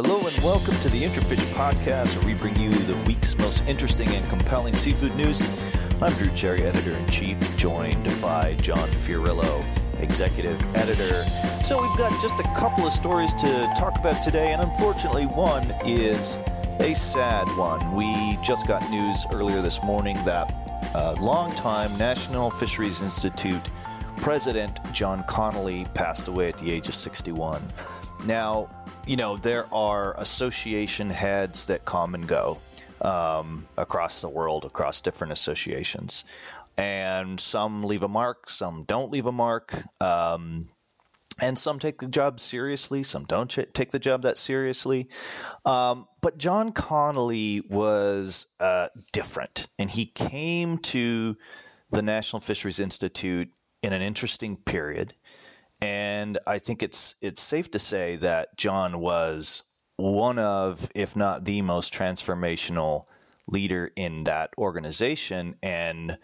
Hello and welcome to the IntraFish Podcast, where we bring you the week's most interesting and compelling seafood news. I'm Drew Cherry, editor in chief, joined by John Fiorillo, executive editor. So we've got just a couple of stories to talk about today, and unfortunately, one is a sad one. We just got news earlier this morning that uh, longtime National Fisheries Institute president John Connolly passed away at the age of 61. Now, you know, there are association heads that come and go um, across the world, across different associations. And some leave a mark, some don't leave a mark. Um, and some take the job seriously, some don't take the job that seriously. Um, but John Connolly was uh, different, and he came to the National Fisheries Institute in an interesting period. And I think it's it's safe to say that John was one of, if not the most transformational leader in that organization, and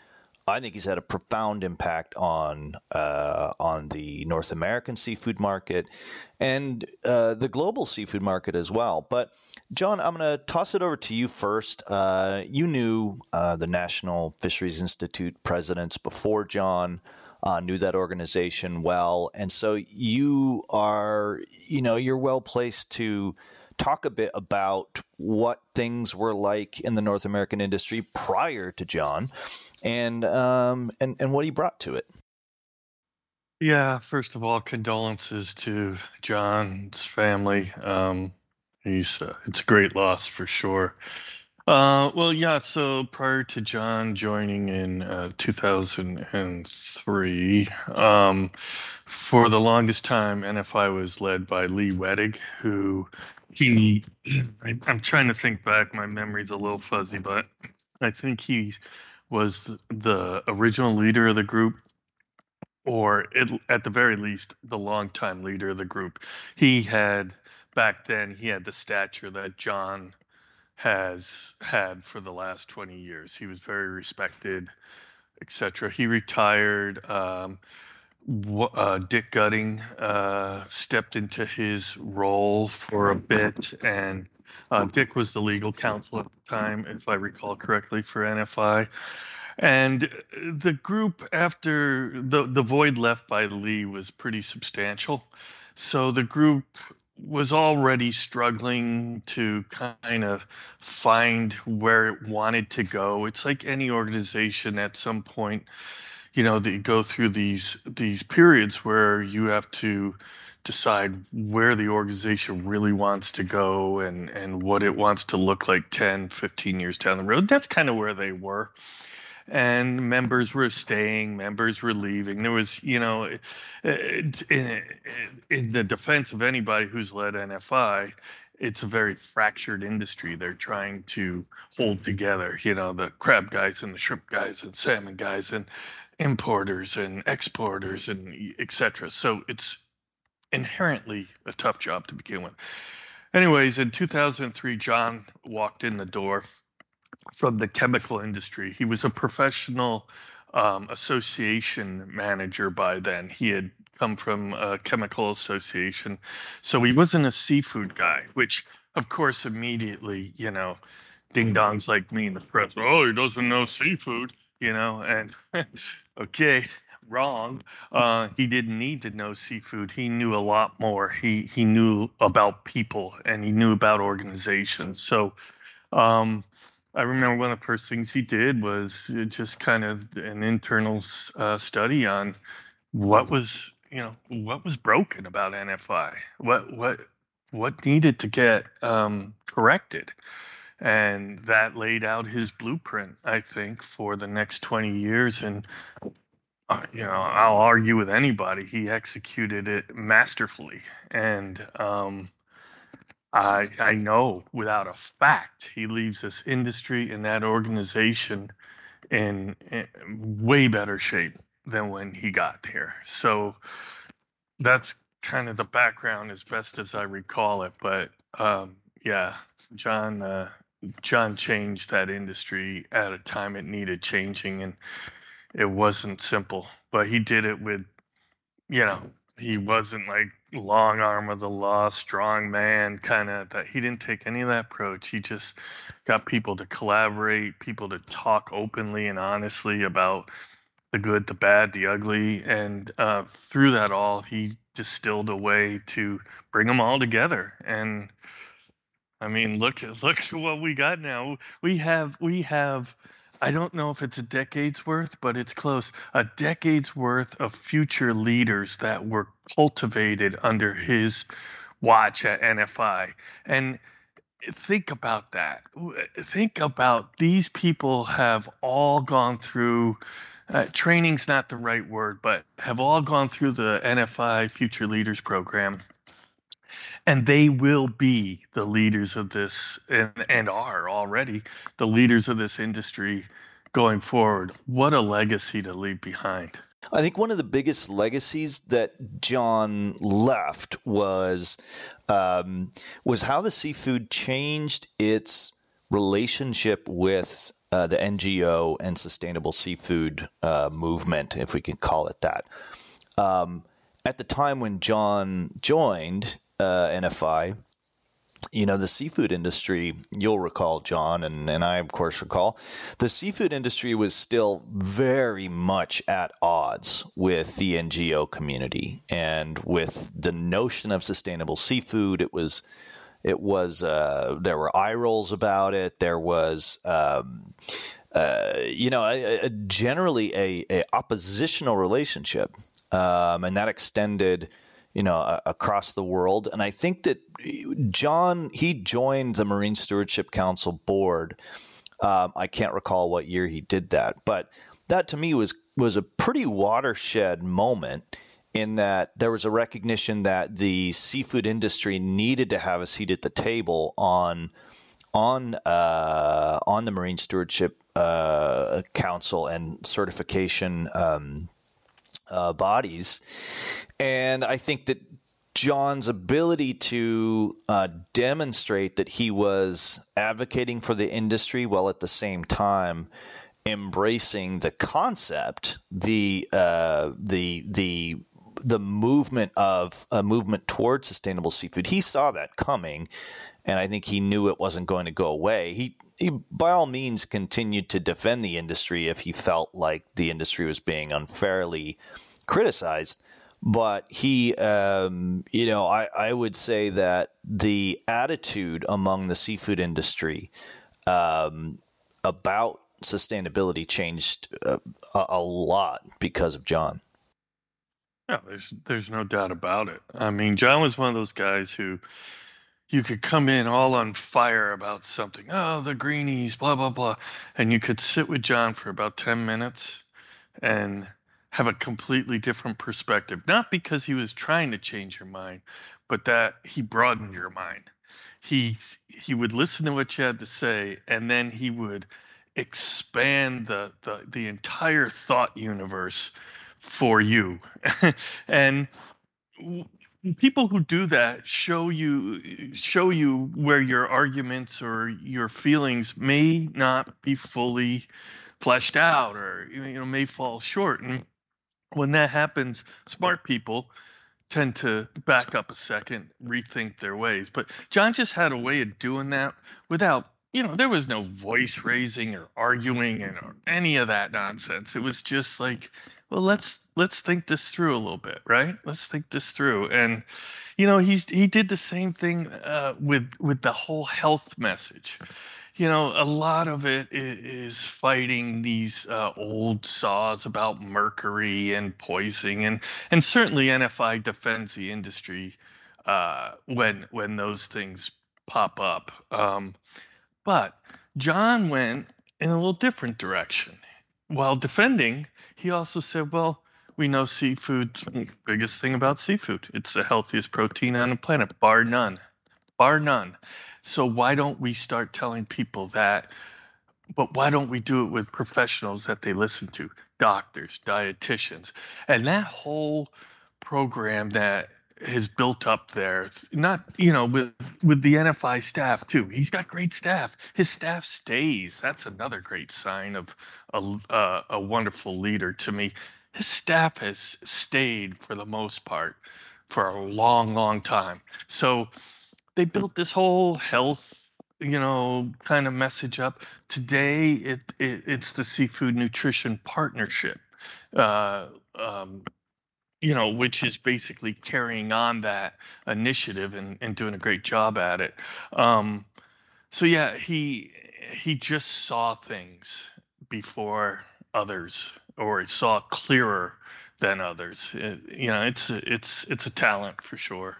I think he's had a profound impact on uh, on the North American seafood market and uh, the global seafood market as well. But John, I'm going to toss it over to you first. Uh, you knew uh, the National Fisheries Institute presidents before John uh, knew that organization well, and so you are, you know, you're well placed to talk a bit about what things were like in the North American industry prior to John, and um, and and what he brought to it. Yeah, first of all, condolences to John's family. Um, he's uh, it's a great loss for sure. Uh, well, yeah. So prior to John joining in uh, 2003, um, for the longest time, NFI was led by Lee Weddig, who he. I, I'm trying to think back. My memory's a little fuzzy, but I think he was the original leader of the group, or it, at the very least, the longtime leader of the group. He had back then. He had the stature that John has had for the last 20 years. He was very respected, etc. He retired. Um, uh, Dick Gutting uh, stepped into his role for a bit, and uh, Dick was the legal counsel at the time, if I recall correctly, for NFI. And the group, after the the void left by Lee, was pretty substantial. So the group was already struggling to kind of find where it wanted to go. It's like any organization at some point, you know, that you go through these these periods where you have to decide where the organization really wants to go and and what it wants to look like 10, 15 years down the road. That's kind of where they were and members were staying, members were leaving. There was, you know, in, in the defense of anybody who's led NFI, it's a very fractured industry. They're trying to hold together, you know, the crab guys and the shrimp guys and salmon guys and importers and exporters and etc. So it's inherently a tough job to begin with. Anyways, in 2003, John walked in the door from the chemical industry. He was a professional um, association manager by then. He had come from a chemical association. So he wasn't a seafood guy, which, of course, immediately, you know, ding dongs like me in the press, oh, he doesn't know seafood, you know, and okay. Wrong. Uh, he didn't need to know seafood. He knew a lot more. He he knew about people and he knew about organizations. So, um, I remember one of the first things he did was uh, just kind of an internal uh, study on what was you know what was broken about NFI, what what what needed to get um, corrected, and that laid out his blueprint. I think for the next twenty years, and uh, you know I'll argue with anybody, he executed it masterfully, and um, I I know without a fact he leaves this industry and that organization in, in way better shape than when he got here. So that's kind of the background as best as I recall it. But um, yeah, John uh, John changed that industry at a time it needed changing, and it wasn't simple. But he did it with, you know, he wasn't like long arm of the law, strong man kind of that. He didn't take any of that approach. He just got people to collaborate, people to talk openly and honestly about the good, the bad, the ugly, and uh, through that all, he distilled a way to bring them all together. And I mean, look look at what we got now. We have we have I don't know if it's a decade's worth, but it's close. A decade's worth of future leaders that were cultivated under his watch at NFI. And think about that. Think about these people have all gone through uh, training's not the right word, but have all gone through the NFI Future Leaders Program and they will be the leaders of this and, and are already the leaders of this industry going forward what a legacy to leave behind I think one of the biggest legacies that John left was um, was how the seafood changed its relationship with uh, the NGO and sustainable seafood uh, movement, if we can call it that. Um, at the time when John joined, uh, NFI, you know, the seafood industry, you'll recall, John, and, and I, of course, recall, the seafood industry was still very much at odds with the NGO community and with the notion of sustainable seafood. It was, it was, uh, there were eye rolls about it. There was, um, uh, you know, a, a generally a, a, oppositional relationship, um, and that extended you know, across the world. And I think that John, he joined the Marine Stewardship Council board. Um, I can't recall what year he did that, but that to me was was a pretty watershed moment in that there was a recognition that the seafood industry needed to have a seat at the table on on uh, on the Marine Stewardship uh, Council and certification um, uh, bodies. And I think that John's ability to uh, demonstrate that he was advocating for the industry while at the same time embracing the concept, the uh, the the the movement of a movement towards sustainable seafood. He saw that coming, and I think he knew it wasn't going to go away. He, he by all means continued to defend the industry if he felt like the industry was being unfairly criticized. But he, um, you know, I, I would say that the attitude among the seafood industry um, about sustainability changed uh, a, a lot because of John. Yeah, there's there's no doubt about it. I mean, John was one of those guys who you could come in all on fire about something. Oh, the greenies, blah blah blah, and you could sit with John for about ten minutes and have a completely different perspective. Not because he was trying to change your mind, but that he broadened your mind. He he would listen to what you had to say, and then he would expand the the, the entire thought universe for you. and people who do that show you show you where your arguments or your feelings may not be fully fleshed out or you know may fall short and when that happens, smart people tend to back up a second, rethink their ways. But John just had a way of doing that without, you know, there was no voice raising or arguing and or any of that nonsense. It was just like, well, let's let's think this through a little bit, right? Let's think this through. And you know, he's he did the same thing uh, with with the whole health message you know, a lot of it is fighting these uh, old saws about mercury and poisoning, and and certainly NFI defends the industry uh, when when those things pop up. Um, but John went in a little different direction. While defending, he also said, "Well, we know seafood. Biggest thing about seafood, it's the healthiest protein on the planet, bar none, bar none." So why don't we start telling people that? But why don't we do it with professionals that they listen to, doctors, dietitians, and that whole program that has built up there. not you know with with the NFI staff too. He's got great staff. His staff stays. That's another great sign of a a, a wonderful leader to me. his staff has stayed for the most part for a long, long time. So they built this whole health, you know, kind of message up. Today, it, it it's the seafood nutrition partnership. Uh, um, you know, which is basically carrying on that initiative and, and doing a great job at it. Um, so yeah, he he just saw things before others, or saw clearer than others. It, you know, it's it's it's a talent for sure.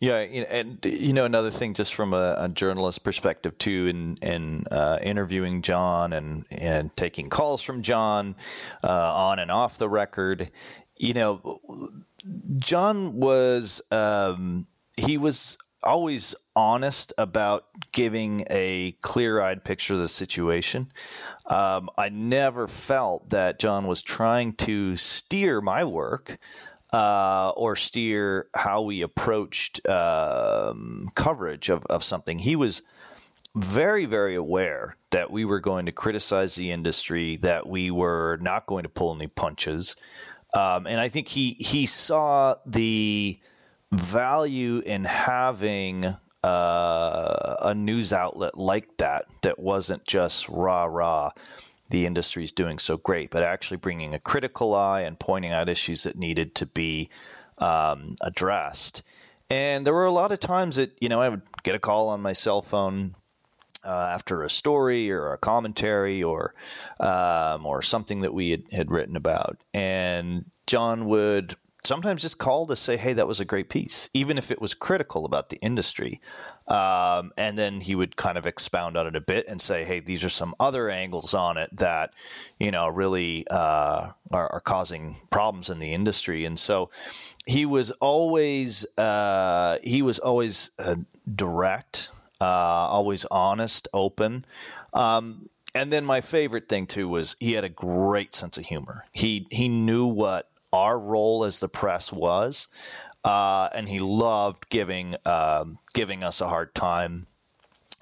Yeah, and you know another thing, just from a, a journalist perspective too, in in uh, interviewing John and and taking calls from John uh, on and off the record, you know, John was um, he was always honest about giving a clear-eyed picture of the situation. Um, I never felt that John was trying to steer my work uh, or steer how we approached um, coverage of, of something. He was very, very aware that we were going to criticize the industry, that we were not going to pull any punches. Um, and I think he he saw the value in having uh, a news outlet like that that wasn't just rah rah. The industry's doing so great, but actually bringing a critical eye and pointing out issues that needed to be um, addressed. And there were a lot of times that you know I would get a call on my cell phone uh, after a story or a commentary or um, or something that we had, had written about, and John would sometimes just call to say, "Hey, that was a great piece," even if it was critical about the industry. Um, and then he would kind of expound on it a bit and say, "Hey, these are some other angles on it that you know really uh, are, are, causing problems in the industry." And so he was always uh, he was always uh, direct uh, always honest, open. Um, and then my favorite thing too was he had a great sense of humor. He he knew what our role as the press was, uh, and he loved giving um, giving us a hard time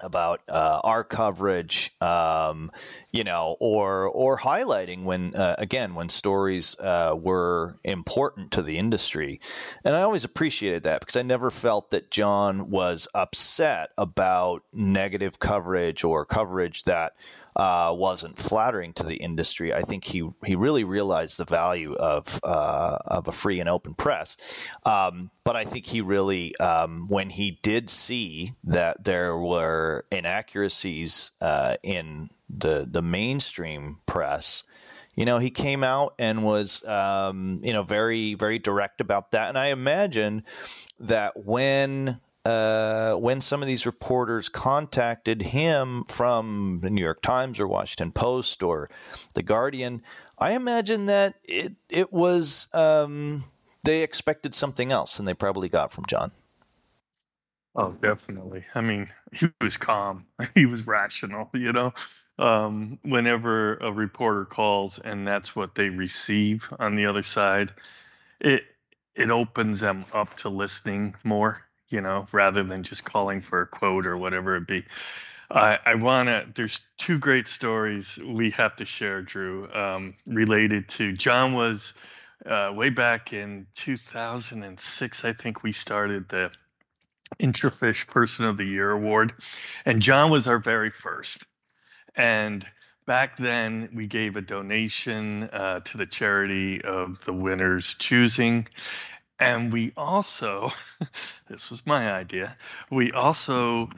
about uh, our coverage, um, you know, or or highlighting when uh, again when stories uh, were important to the industry, and I always appreciated that because I never felt that John was upset about negative coverage or coverage that uh, wasn't flattering to the industry. I think he he really realized the value of uh, of a free and open press. Um, but I think he really, um, when he did see that there were inaccuracies uh, in the the mainstream press, you know, he came out and was, um, you know, very, very direct about that. And I imagine that when uh, when some of these reporters contacted him from the New York Times or Washington Post or the Guardian, I imagine that it it was um, they expected something else, and they probably got from John. Oh, definitely. I mean, he was calm. He was rational. You know, um, whenever a reporter calls and that's what they receive on the other side, it it opens them up to listening more you know, rather than just calling for a quote or whatever it be. I, I want to, there's two great stories we have to share, Drew, um, related to John was uh, way back in 2006, I think we started the Intrafish Person of the Year Award. And John was our very first. And back then, we gave a donation uh, to the charity of the winner's choosing and we also this was my idea we also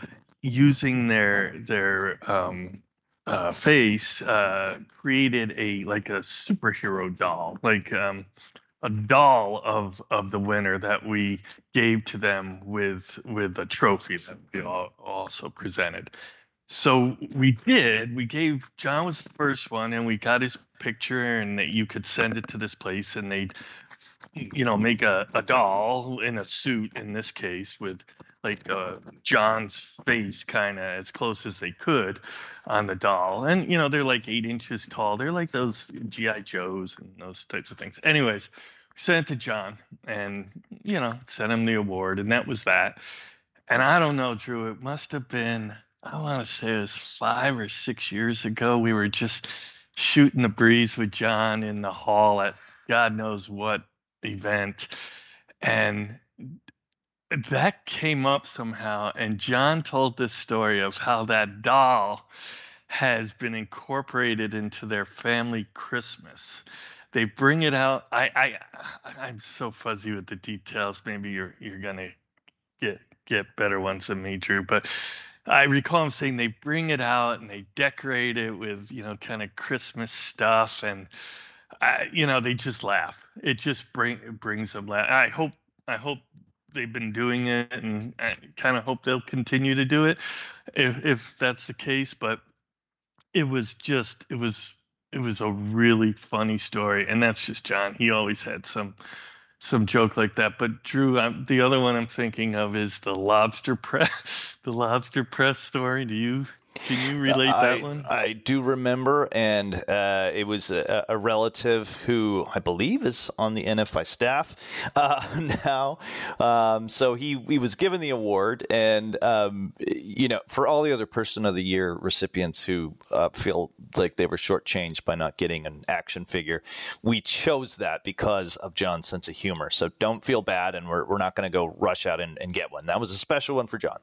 using their their um, uh, face uh, created a like a superhero doll like um, a doll of of the winner that we gave to them with with a trophy that we all also presented. So we did we gave john was the first one and we got his picture and that you could send it to this place and they'd you know, make a, a doll in a suit in this case with like uh, John's face kind of as close as they could on the doll. And, you know, they're like eight inches tall. They're like those G.I. Joes and those types of things. Anyways, sent it to John and, you know, sent him the award. And that was that. And I don't know, Drew, it must have been, I want to say it was five or six years ago. We were just shooting the breeze with John in the hall at God knows what event. And that came up somehow. And John told this story of how that doll has been incorporated into their family Christmas. They bring it out. I, I I'm so fuzzy with the details. Maybe you're you're gonna get get better ones than me, Drew. But I recall him saying they bring it out and they decorate it with you know kind of Christmas stuff, and I, you know they just laugh. It just bring brings them laugh. I hope I hope they've been doing it, and I kind of hope they'll continue to do it if if that's the case. But it was just it was it was a really funny story, and that's just John. He always had some some joke like that. But Drew, I'm, the other one I'm thinking of is the lobster press, the lobster press story. Do you can you relate I, that one? I do remember, and uh, it was a, a, relative who I believe is on the NFI staff uh, now. Um, so he he was given the award, and um, you know, for all the other Person of the Year recipients who uh, feel like they were shortchanged by not getting an action figure, we chose that because of John's sense of humor. So don't feel bad, and we're we're not going to go rush out and, and, get one. That was a special one for John.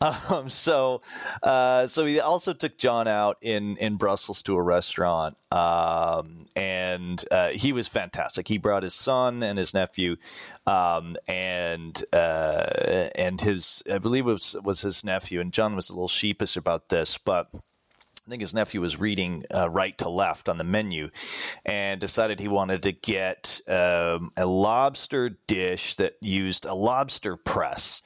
Um, so uh, so we also took John out in in Brussels to a restaurant, um, and uh, he was fantastic. He brought his son and his nephew, um, and uh, and his I believe it was was his nephew, and John was a little sheepish about this, but. I think his nephew was reading uh, right to left on the menu and decided he wanted to get um, a lobster dish that used a lobster press.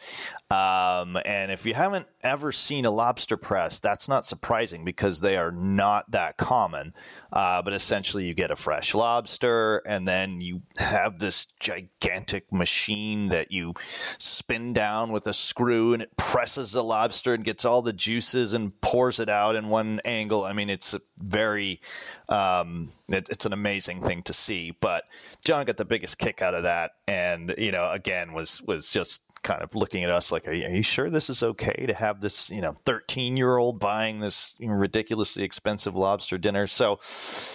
Um, and if you haven't ever seen a lobster press, that's not surprising because they are not that common. Uh, but essentially, you get a fresh lobster, and then you have this gigantic machine that you spin down with a screw, and it presses the lobster and gets all the juices and pours it out in one angle. I mean, it's very, um, it, it's an amazing thing to see. But John got the biggest kick out of that, and you know, again, was was just kind of looking at us like, are you, are you, sure this is okay to have this, you know, 13 year old buying this ridiculously expensive lobster dinner? So,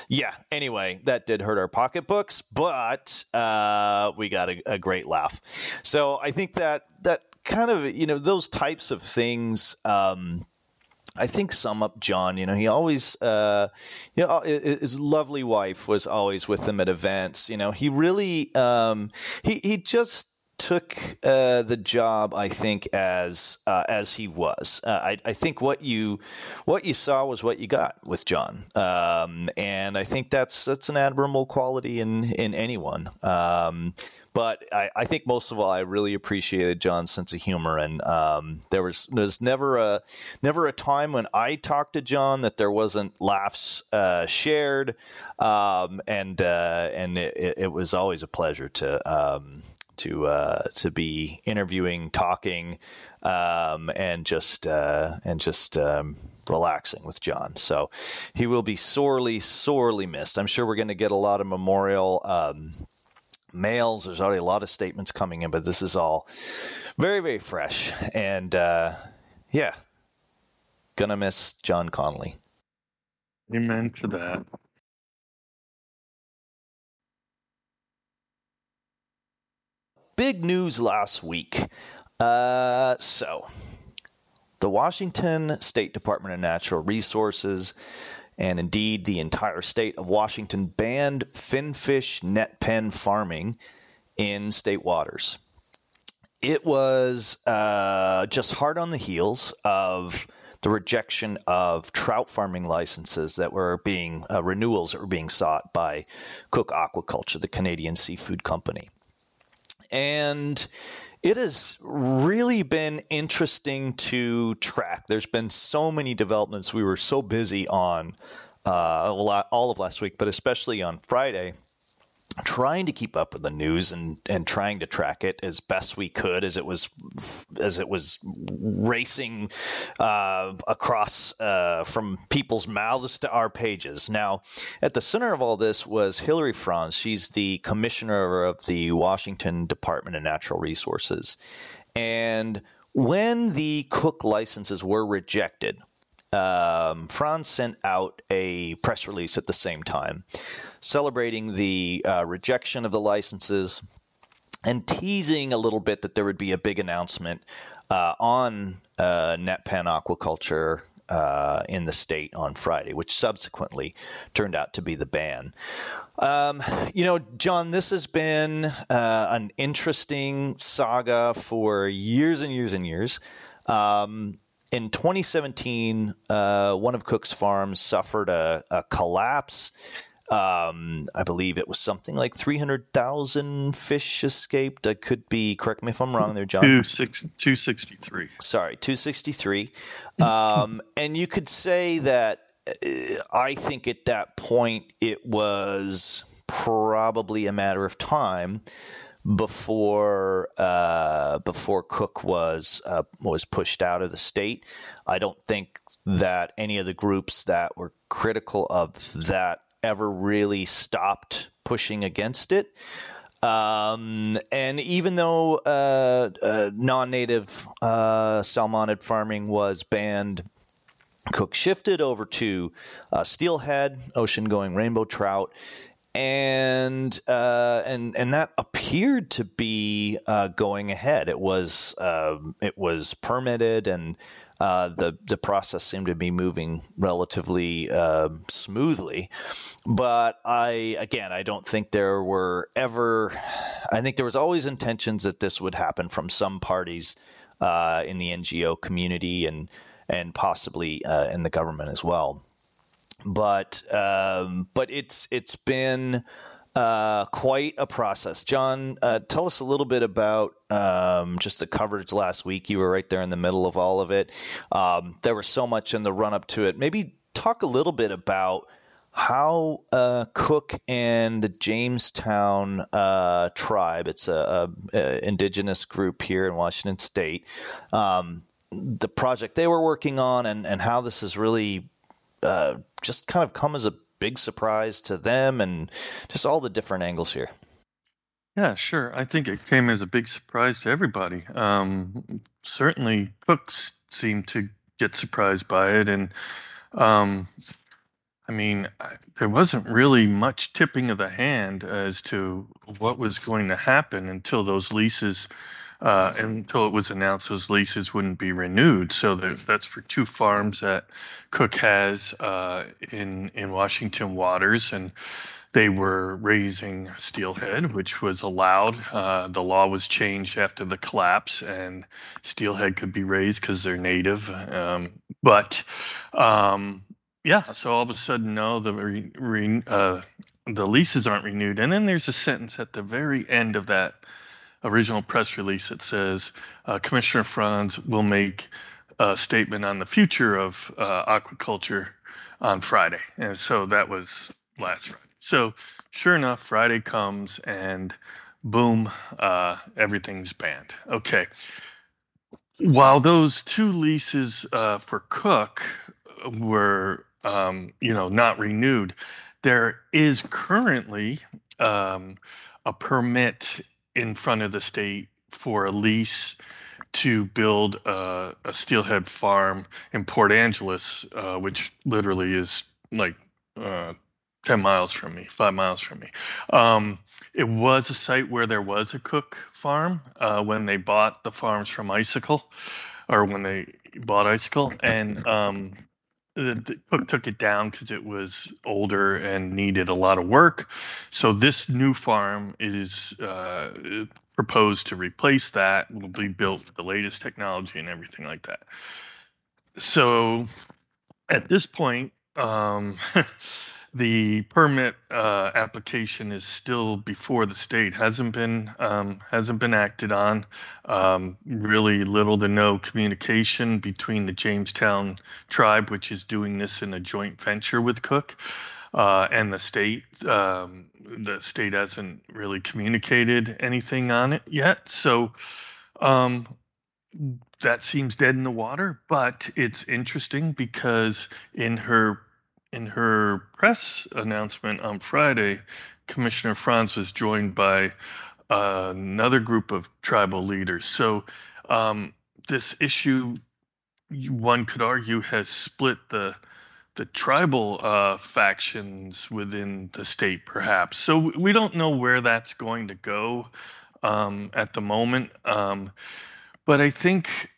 yeah, anyway, that did hurt our pocketbooks, but uh, we got a, a, great laugh. So I think that that kind of, you know, those types of things. Um, I think sum up John. You know, he always, uh, you know, his lovely wife was always with him at events. You know, he really, um, he he just took uh, the job, I think, as uh, as he was. Uh, I, I, think what you what you saw was what you got with John, um, and I think that's that's an admirable quality in in anyone. Um, but I, I, think most of all, I really appreciated John's sense of humor, and um, there was there's never a never a time when I talked to John that there wasn't laughs uh, shared, um, and uh, and it, it, was always a pleasure to um, to uh, to be interviewing, talking, um, and just uh, and just um, relaxing with John. So he will be sorely, sorely missed. I'm sure we're going to get a lot of memorial um, mails. There's already a lot of statements coming in, but this is all very, very fresh. And uh, yeah, gonna miss John Connolly. Amen to that. Big news last week. Uh, so, the Washington State Department of Natural Resources and indeed the entire state of Washington banned finfish net pen farming in state waters. It was uh, just hard on the heels of the rejection of trout farming licenses that were being uh, renewals that were being sought by Cooke Aquaculture, the Canadian seafood company. And it has really been interesting to track. There's been so many developments. We were so busy on uh, all of last week, but especially on Friday trying to keep up with the news and, and trying to track it as best we could as it was as it was racing uh, across uh, from people's mouths to our pages. Now, at the center of all this was Hilary Franz. She's the commissioner of the Washington Department of Natural Resources, and when the Cooke licenses were rejected, um, Franz sent out a press release at the same time, celebrating the uh, rejection of the licenses and teasing a little bit that there would be a big announcement uh, on uh, net pen aquaculture uh, in the state on Friday, which subsequently turned out to be the ban. Um, you know, John, this has been uh, an interesting saga for years and years and years. Um, in 2017, uh, one of Cooke's farms suffered a, a collapse. Um, I believe it was something like 300,000 fish escaped. I could be, correct me if I'm wrong there, John. 263. Sorry, 263. Um, and you could say that uh, I think at that point it was probably a matter of time before uh, before Cooke was uh, was pushed out of the state. I don't think that any of the groups that were critical of that ever really stopped pushing against it. Um, and even though uh, uh non-native uh, salmonid farming was banned, Cooke shifted over to uh, steelhead, ocean-going rainbow trout, and uh, and and that appeared to be uh, going ahead. It was uh, it was permitted, and uh, the the process seemed to be moving relatively um, smoothly. But I again, I don't think there were ever. I think there was always intentions that this would happen from some parties uh, in the NGO community and and possibly uh, in the government as well but um, but it's it's been uh, quite a process. John, uh, tell us a little bit about um, just the coverage last week. You were right there in the middle of all of it. Um, there was so much in the run up to it. Maybe talk a little bit about how uh, Cooke and the Jamestown uh, tribe, it's a, a, a, indigenous group here in Washington State, um, the project they were working on, and, and how this has really uh, just kind of come as a big surprise to them and just all the different angles here. Yeah, sure. I think it came as a big surprise to everybody. Um, certainly, Cooke's seemed to get surprised by it, and um, I mean, there wasn't really much tipping of the hand as to what was going to happen until those leases uh, until it was announced those leases wouldn't be renewed. So that's for two farms that Cooke has uh, in in Washington waters, and they were raising steelhead, which was allowed. Uh, the law was changed after the collapse, and steelhead could be raised because they're native. Um, but um, yeah, so all of a sudden, no, the re, re, uh, the leases aren't renewed, and then there's a sentence at the very end of that original press release it says uh, Commissioner Franz will make a statement on the future of uh, aquaculture on Friday. And so that was last Friday. So sure enough, Friday comes and boom, uh, everything's banned. Okay. While those two leases uh, for Cooke were, um, you know, not renewed, there is currently um, a permit in front of the state for a lease to build a, a steelhead farm in Port Angeles, uh, which literally is like uh, 10 miles from me, five miles from me. Um, it was a site where there was a Cooke farm uh, when they bought the farms from Icicle, or when they bought Icicle. And um, the Cooke took it down because it was older and needed a lot of work. So this new farm is uh, proposed to replace that. Will be built with the latest technology and everything like that. So at this point, um, the permit uh, application is still before the state hasn't been um, hasn't been acted on. Um, really little to no communication between the jamestown tribe which is doing this in a joint venture with Cooke uh, and the state um, the state hasn't really communicated anything on it yet. So um, that seems dead in the water but it's interesting because in her in her press announcement on Friday, Commissioner Franz was joined by uh, another group of tribal leaders. So um, this issue one could argue has split the the tribal uh, factions within the state, perhaps. So we don't know where that's going to go um, at the moment. Um, but I think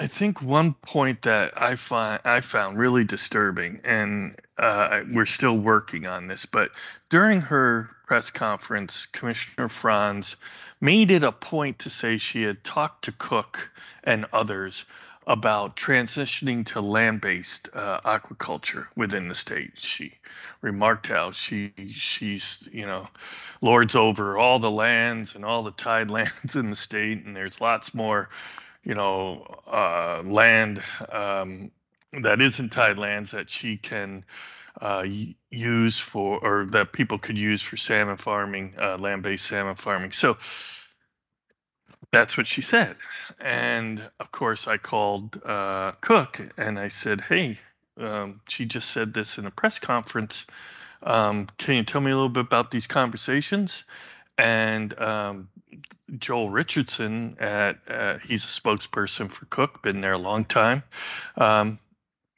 I think one point that I find I found really disturbing, and uh, we're still working on this, but during her press conference, Commissioner Franz made it a point to say she had talked to Cooke and others about transitioning to land-based uh, aquaculture within the state. She remarked how she she's you know lords over all the lands and all the tide lands in the state, and there's lots more you know uh, land um, that isn't tide lands that she can uh, use for or that people could use for salmon farming, uh, land-based salmon farming. So that's what she said. And of course, I called uh, Cooke and I said, Hey, um, she just said this in a press conference. Um, can you tell me a little bit about these conversations? And um, Joel Richardson, at uh, he's a spokesperson for Cooke, been there a long time. Um,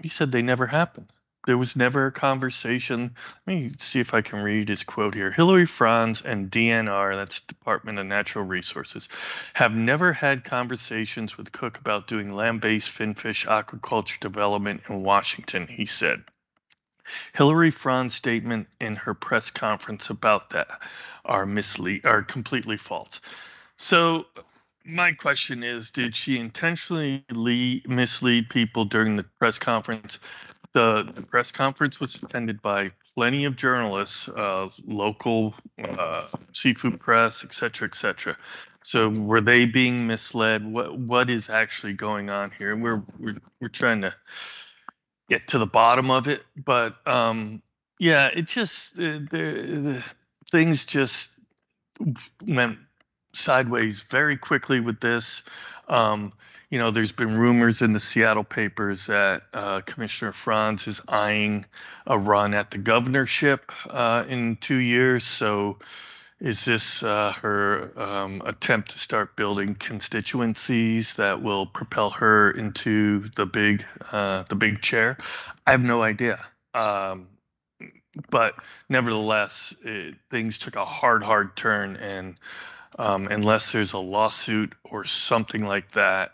he said they never happened. There was never a conversation. Let me see if I can read his quote here. Hilary Franz and DNR, that's Department of Natural Resources, have never had conversations with Cooke about doing land based finfish aquaculture development in Washington, he said. Hilary Franz's statement in her press conference about that are mislead are completely false. So my question is did she intentionally lead, mislead people during the press conference the, the press conference was attended by plenty of journalists, uh, local uh, seafood press, et cetera, et cetera. So were they being misled? What what is actually going on here? We're we're we're trying to get to the bottom of it, but um, yeah, it just uh, the, the things just went sideways very quickly with this. Um, you know, there's been rumors in the Seattle papers that uh, Commissioner Franz is eyeing a run at the governorship uh, in two years. So, is this uh, her um, attempt to start building constituencies that will propel her into the big, uh, the big chair? I have no idea. Um, but nevertheless, it, things took a hard, hard turn, and um, unless there's a lawsuit or something like that,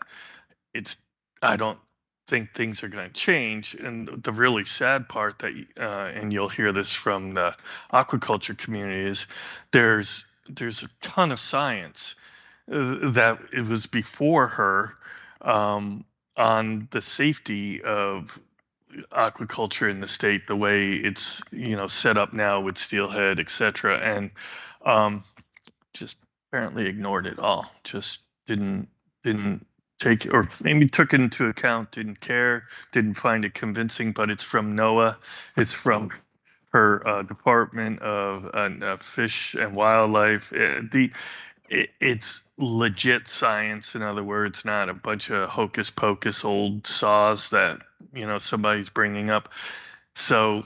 it's I don't think things are going to change. And the really sad part that, uh, and you'll hear this from the aquaculture community, is there's there's a ton of science uh, that it was before her um, on the safety of aquaculture in the state, the way it's you know set up now with steelhead, etc., and um, just apparently ignored it all. Just didn't didn't take or maybe took it into account, didn't care, didn't find it convincing, but it's from NOAA. It's from her uh, Department of uh, Fish and Wildlife. Uh, the it, it's legit science. In other words, not a bunch of hocus pocus old saws that you know somebody's bringing up. So,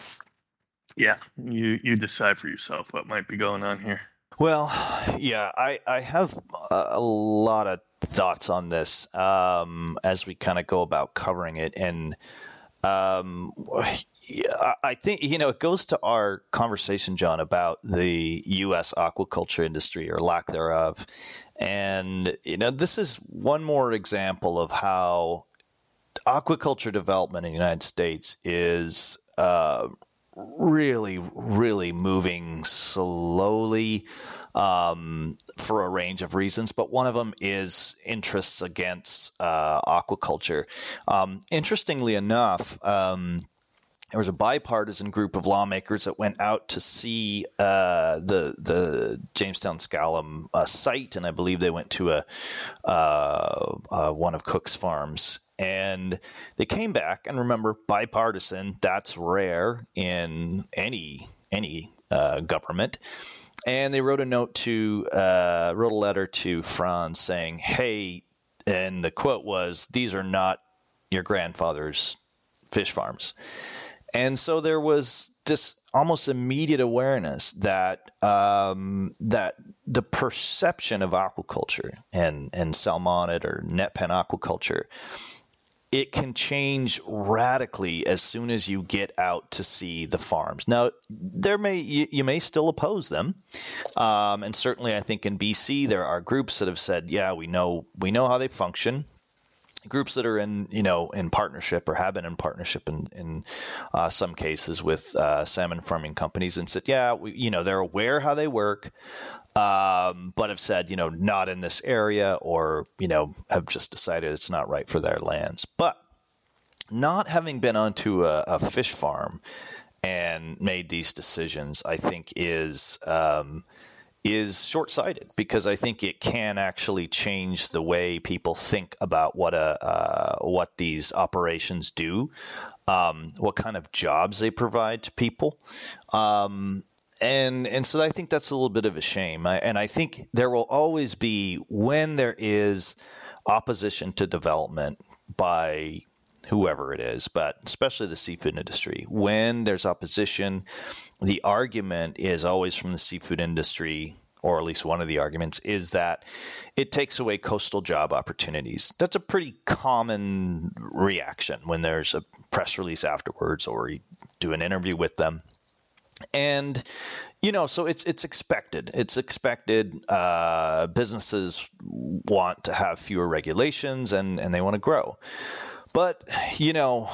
yeah, you you decide for yourself what might be going on here. Well, yeah, I, I have a lot of thoughts on this um, as we kind of go about covering it. And um, I think, you know, it goes to our conversation, John, about the U.S. aquaculture industry or lack thereof. And, you know, this is one more example of how aquaculture development in the United States is. Uh, really, really moving slowly um, for a range of reasons, but one of them is interests against uh, aquaculture. Um, interestingly enough, um, there was a bipartisan group of lawmakers that went out to see uh, the the Jamestown S'Klallam uh, site, and I believe they went to a uh, uh one of Cooke's farms and they came back and remember bipartisan that's rare in any any uh, government. And they wrote a note to uh, wrote a letter to franz saying hey and the quote was these are not your grandfather's fish farms. And so there was this almost immediate awareness that um, that the perception of aquaculture and and salmonid or net pen aquaculture it can change radically as soon as you get out to see the farms. Now, there may you, you may still oppose them, um, and certainly I think in BC there are groups that have said, "Yeah, we know we know how they function." Groups that are in you know in partnership or have been in partnership in in uh, some cases with uh, salmon farming companies and said, "Yeah, we, you know they're aware how they work." Um, but have said, you know, not in this area or, you know, have just decided it's not right for their lands. But not having been onto a, a fish farm and made these decisions, I think is. Um, is short-sighted because I think it can actually change the way people think about what a uh, what these operations do, um, what kind of jobs they provide to people, um, and and so I think that's a little bit of a shame. I, and I think there will always be when there is opposition to development by whoever it is, but especially the seafood industry. When there's opposition, the argument is always from the seafood industry, or at least one of the arguments is that it takes away coastal job opportunities. That's a pretty common reaction when there's a press release afterwards or you do an interview with them and you know so it's it's expected. It's expected uh, businesses want to have fewer regulations and and they want to grow. But you know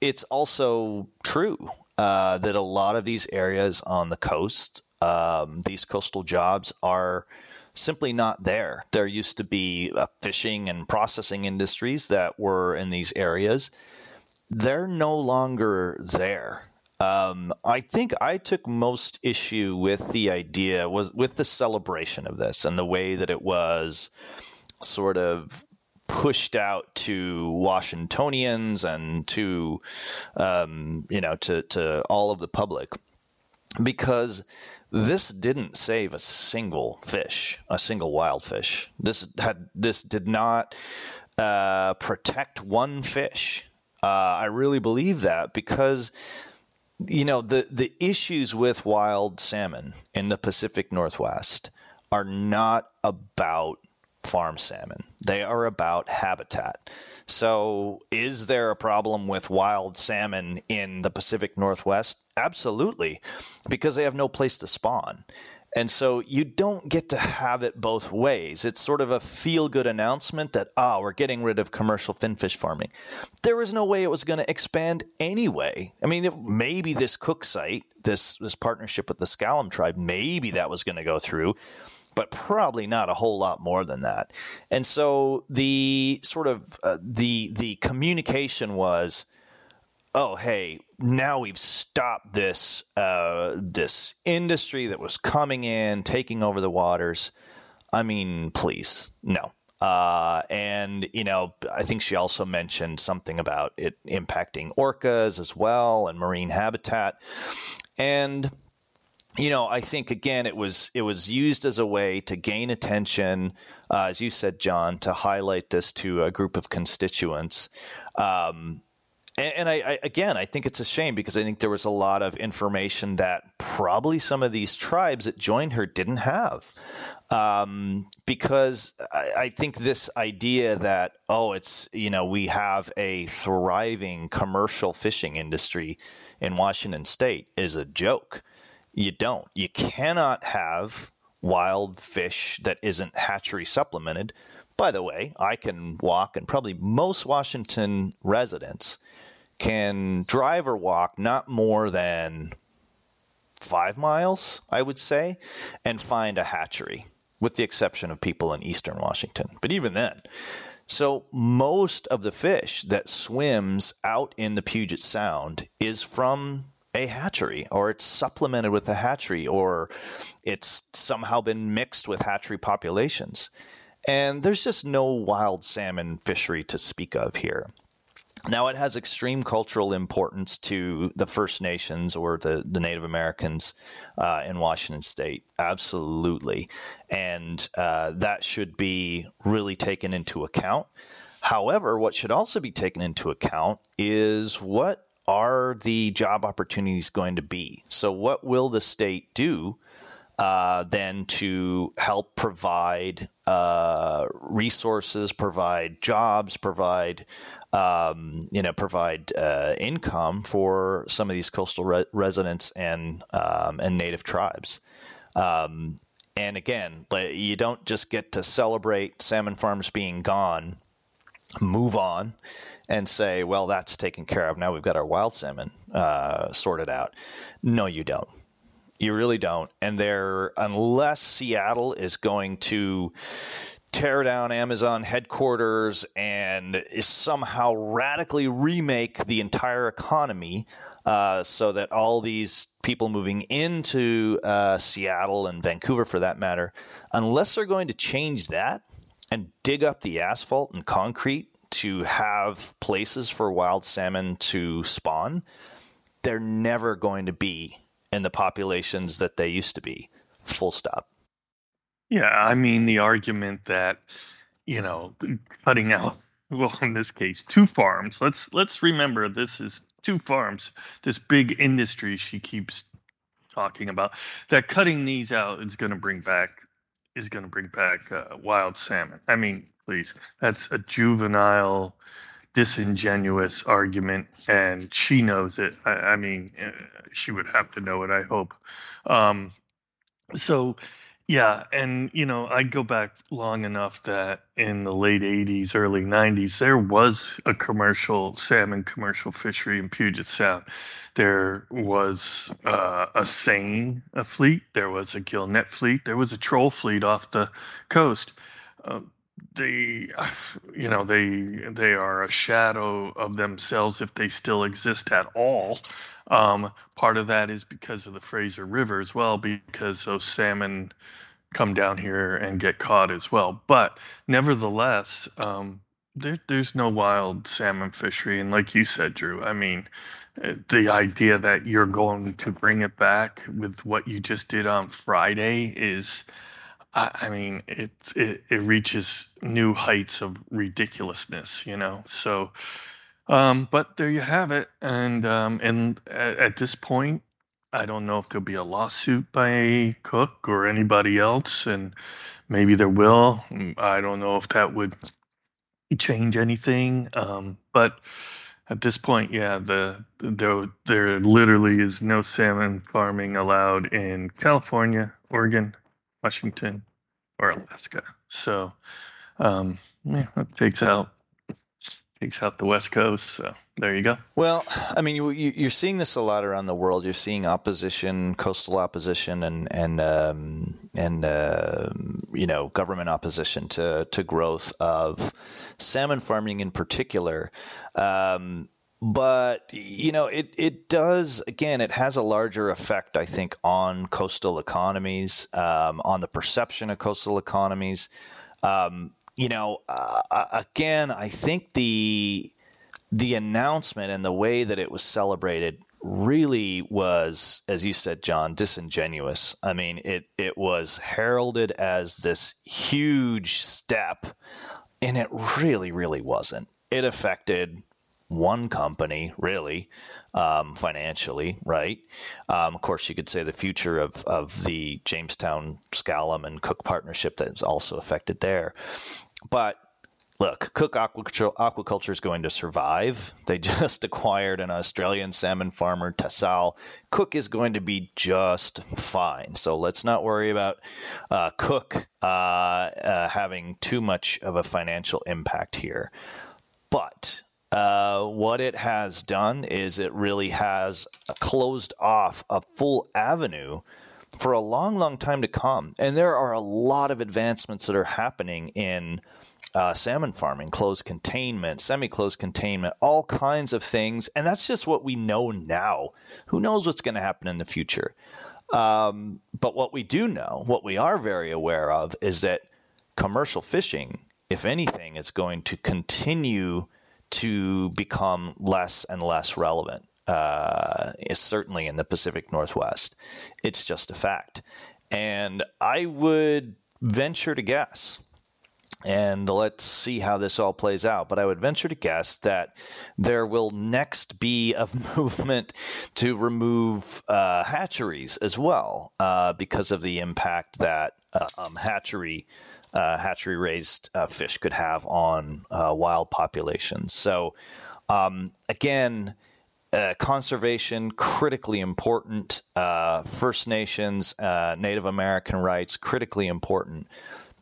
it's also true uh, that a lot of these areas on the coast um, these coastal jobs are simply not there. There used to be uh, fishing and processing industries that were in these areas. They're no longer there um, I think I took most issue with the idea was with the celebration of this and the way that it was sort of pushed out to Washingtonians and to um, you know to to all of the public because this didn't save a single fish, a single wild fish. This had this did not uh, protect one fish. Uh, I really believe that because you know the the issues with wild salmon in the Pacific Northwest are not about farm salmon. They are about habitat. So, is there a problem with wild salmon in the Pacific Northwest? Absolutely, because they have no place to spawn. And so you don't get to have it both ways. It's sort of a feel good announcement that, ah, we're getting rid of commercial finfish farming. There was no way it was going to expand anyway. I mean, it, maybe this Cooke site, this, this partnership with the S'Klallam tribe, maybe that was going to go through, but probably not a whole lot more than that. And so the sort of uh, the the communication was oh hey now we've stopped this uh, this industry that was coming in taking over the waters. I mean please no. Uh, and you know i think she also mentioned something about it impacting orcas as well and marine habitat. And you know i think again it was it was used as a way to gain attention uh, as you said john to highlight this to a group of constituents. Um, and, and I, I, again, I think it's a shame because I think there was a lot of information that probably some of these tribes that joined her didn't have. Um, because I, I, think this idea that oh, it's you know we have a thriving commercial fishing industry in Washington State is a joke. You don't. You cannot have wild fish that isn't hatchery supplemented. By the way, I can walk, and probably most Washington residents can drive or walk not more than five miles, I would say, and find a hatchery, with the exception of people in eastern Washington. But even then, so most of the fish that swims out in the Puget Sound is from a hatchery or it's supplemented with a hatchery or it's somehow been mixed with hatchery populations. And there's just no wild salmon fishery to speak of here. Now, it has extreme cultural importance to the First Nations or the, the Native Americans uh, in Washington state. Absolutely. And uh, that should be really taken into account. However, what should also be taken into account is what are the job opportunities going to be? So, what will the state do uh, then to help provide uh, resources, provide jobs, provide um, you know provide uh, income for some of these coastal re- residents and um, and native tribes. Um, and again, you don't just get to celebrate salmon farms being gone, move on, and say, well, that's taken care of. Now we've got our wild salmon uh, sorted out. No, you don't. You really don't. And there, unless Seattle is going to tear down Amazon headquarters and somehow radically remake the entire economy uh, so that all these people moving into uh, Seattle and Vancouver, for that matter, unless they're going to change that and dig up the asphalt and concrete to have places for wild salmon to spawn, they're never going to be in the populations that they used to be. Full stop. Yeah, I mean the argument that you know cutting out well in this case two farms. Let's let's remember this is two farms, this big industry she keeps talking about, that cutting these out is going to bring back is going to bring back uh, wild salmon. I mean, please, that's a juvenile, disingenuous argument, and she knows it. I, I mean, uh, she would have to know it. I hope. Um, so yeah, and you know, I'd go back long enough that in the late 80s, early 90s, there was a commercial salmon commercial fishery in Puget Sound. There was uh, a seine a fleet, there was a gill net fleet, there was a troll fleet off the coast. Uh, they, you know, they they are a shadow of themselves if they still exist at all. Um, part of that is because of the Fraser River as well, because those salmon come down here and get caught as well. But nevertheless, um, there, there's no wild salmon fishery. And like you said, Drew, I mean, uh, the idea that you're going to bring it back with what you just did on Friday is. I, mean, it, it it reaches new heights of ridiculousness, you know. So, um, but there you have it. And um, and at, at, this point, I don't know if there'll be a lawsuit by Cooke or anybody else, and maybe there will. I don't know if that would change anything. Um, but at this point, yeah, the there there literally is no salmon farming allowed in California, Oregon, Washington, or Alaska. So um, yeah, that takes out takes out the West Coast. So there you go. Well, I mean, you, are seeing this a lot around the world. You're seeing opposition, coastal opposition, and and um, and uh, you know government opposition to to growth of salmon farming in particular. Um, but you know it it does again it has a larger effect i think on coastal economies um, on the perception of coastal economies um, you know, uh, uh, again, I think the the announcement and the way that it was celebrated really was, as you said, John, disingenuous. I mean, it it was heralded as this huge step, and it really, really wasn't. It affected one company, really, um, financially, right? Um, of course, you could say the future of, of the Jamestown S'Klallam and Cooke partnership that is also affected there. But look, Cooke Aquaculture, Aquaculture is going to survive. They just acquired an Australian salmon farmer, Tassal. Cooke is going to be just fine. So let's not worry about uh, Cooke uh, uh, having too much of a financial impact here. But uh, what it has done is it really has closed off a full avenue for a long, long time to come. And there are a lot of advancements that are happening in uh, salmon farming, closed containment, semi closed containment, all kinds of things. And that's just what we know now. Who knows what's going to happen in the future? Um, but what we do know, what we are very aware of, is that commercial fishing, if anything, is going to continue to become less and less relevant. Uh, certainly in the Pacific Northwest. It's just a fact. And I would venture to guess and let's see how this all plays out. But I would venture to guess that there will next be a movement to remove uh, hatcheries as well, uh, because of the impact that uh, um, hatchery uh, hatchery raised uh, fish could have on uh, wild populations. So, um, again, uh, conservation critically important. Uh, First Nations, Native American rights critically important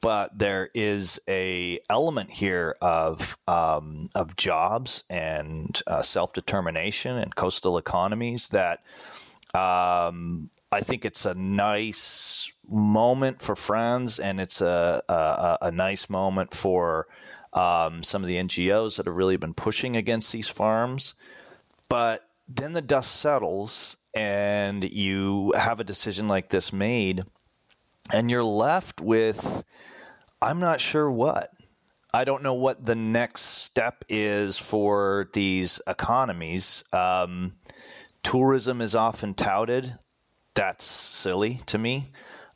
but there is a element here of um, of jobs and uh, self determination and coastal economies that um, I think it's a nice moment for friends, and it's a a, a nice moment for um, some of the NGOs that have really been pushing against these farms. But then the dust settles, and you have a decision like this made, and you're left with I'm not sure what. I don't know what the next step is for these economies. Um, tourism is often touted. That's silly to me.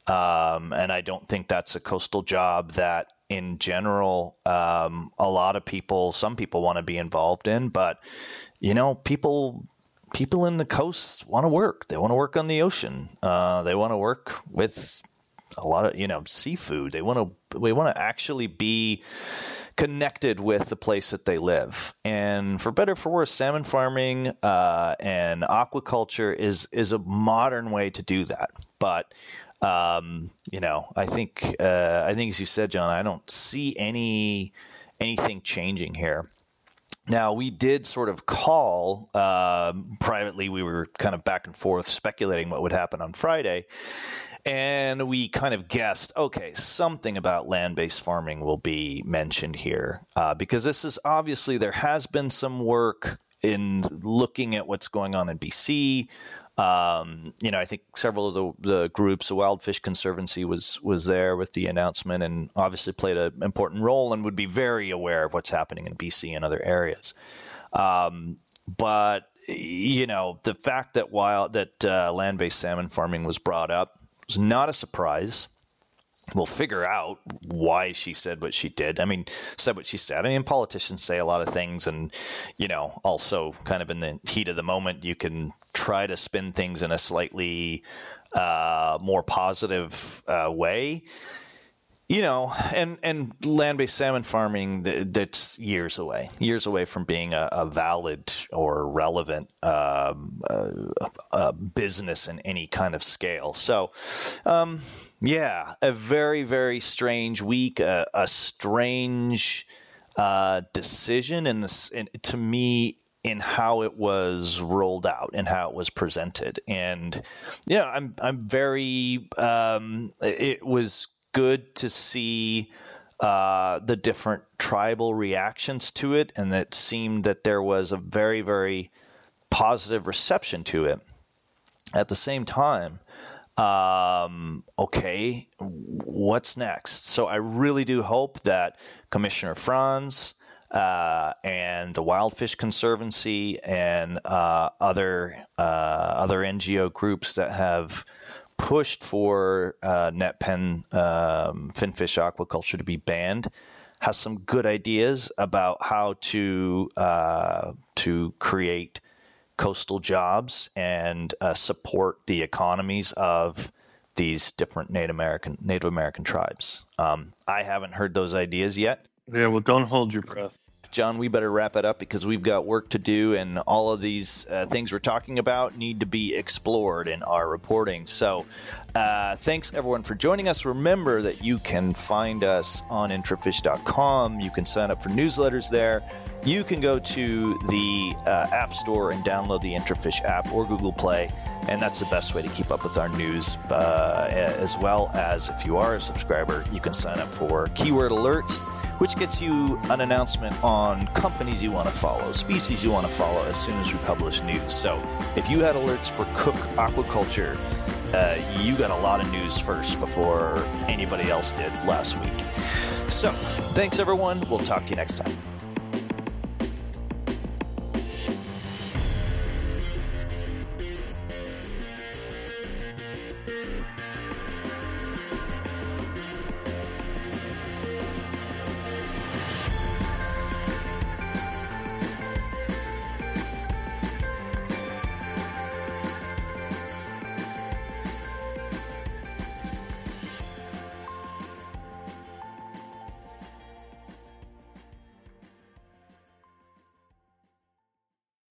Um, and I don't think that's a coastal job that, in general, um, a lot of people, some people want to be involved in. But, you know, people people in the coast want to work. They want to work on the ocean. Uh, they want to work with a lot of you know seafood. They want to they want to actually be connected with the place that they live. And for better for worse, salmon farming uh, and aquaculture is is a modern way to do that. But um, you know, I think uh, I think as you said, John, I don't see any anything changing here. Now, we did sort of call uh, privately, we were kind of back and forth speculating what would happen on Friday and we kind of guessed okay something about land-based farming will be mentioned here uh, because this is obviously there has been some work in looking at what's going on in bc um, you know, I think several of the, the groups, the Wild Fish Conservancy was was there with the announcement, and obviously played an important role, and would be very aware of what's happening in BC and other areas. Um, but you know, the fact that wild that uh, land based salmon farming was brought up was not a surprise. We'll figure out why she said what she did. I mean, said what she said. I mean, politicians say a lot of things, and you know, also kind of in the heat of the moment, you can try to spin things in a slightly uh, more positive uh, way you know, and and land based salmon farming that's years away, years away from being a, a valid or relevant um, uh, uh, business in any kind of scale. So, um, yeah, a very very strange week, a, strange uh, decision in, to me in how it was rolled out and how it was presented, and you know, I'm I'm very um, it was good to see uh, the different tribal reactions to it, and it seemed that there was a very, very positive reception to it. At the same time, um, okay, what's next? So I really do hope that Commissioner Franz uh, and the Wild Fish Conservancy and uh, other uh, other NGO groups that have pushed for uh, net pen um, finfish aquaculture to be banned has some good ideas about how to uh, to create coastal jobs and support the economies of these different Native American Native American tribes. Um, I haven't heard those ideas yet. Yeah, well, don't hold your breath. John, we better wrap it up because we've got work to do, and all of these uh, things we're talking about need to be explored in our reporting. So, uh, thanks everyone for joining us. Remember that you can find us on intrafish.com. You can sign up for newsletters there. You can go to the uh, App Store and download the IntraFish app or Google Play, and that's the best way to keep up with our news. Uh, as well as if you are a subscriber, you can sign up for keyword alerts which gets you an announcement on companies you want to follow, species you want to follow as soon as we publish news. So if you had alerts for Cooke Aquaculture, uh, you got a lot of news first before anybody else did last week. So thanks, everyone. We'll talk to you next time.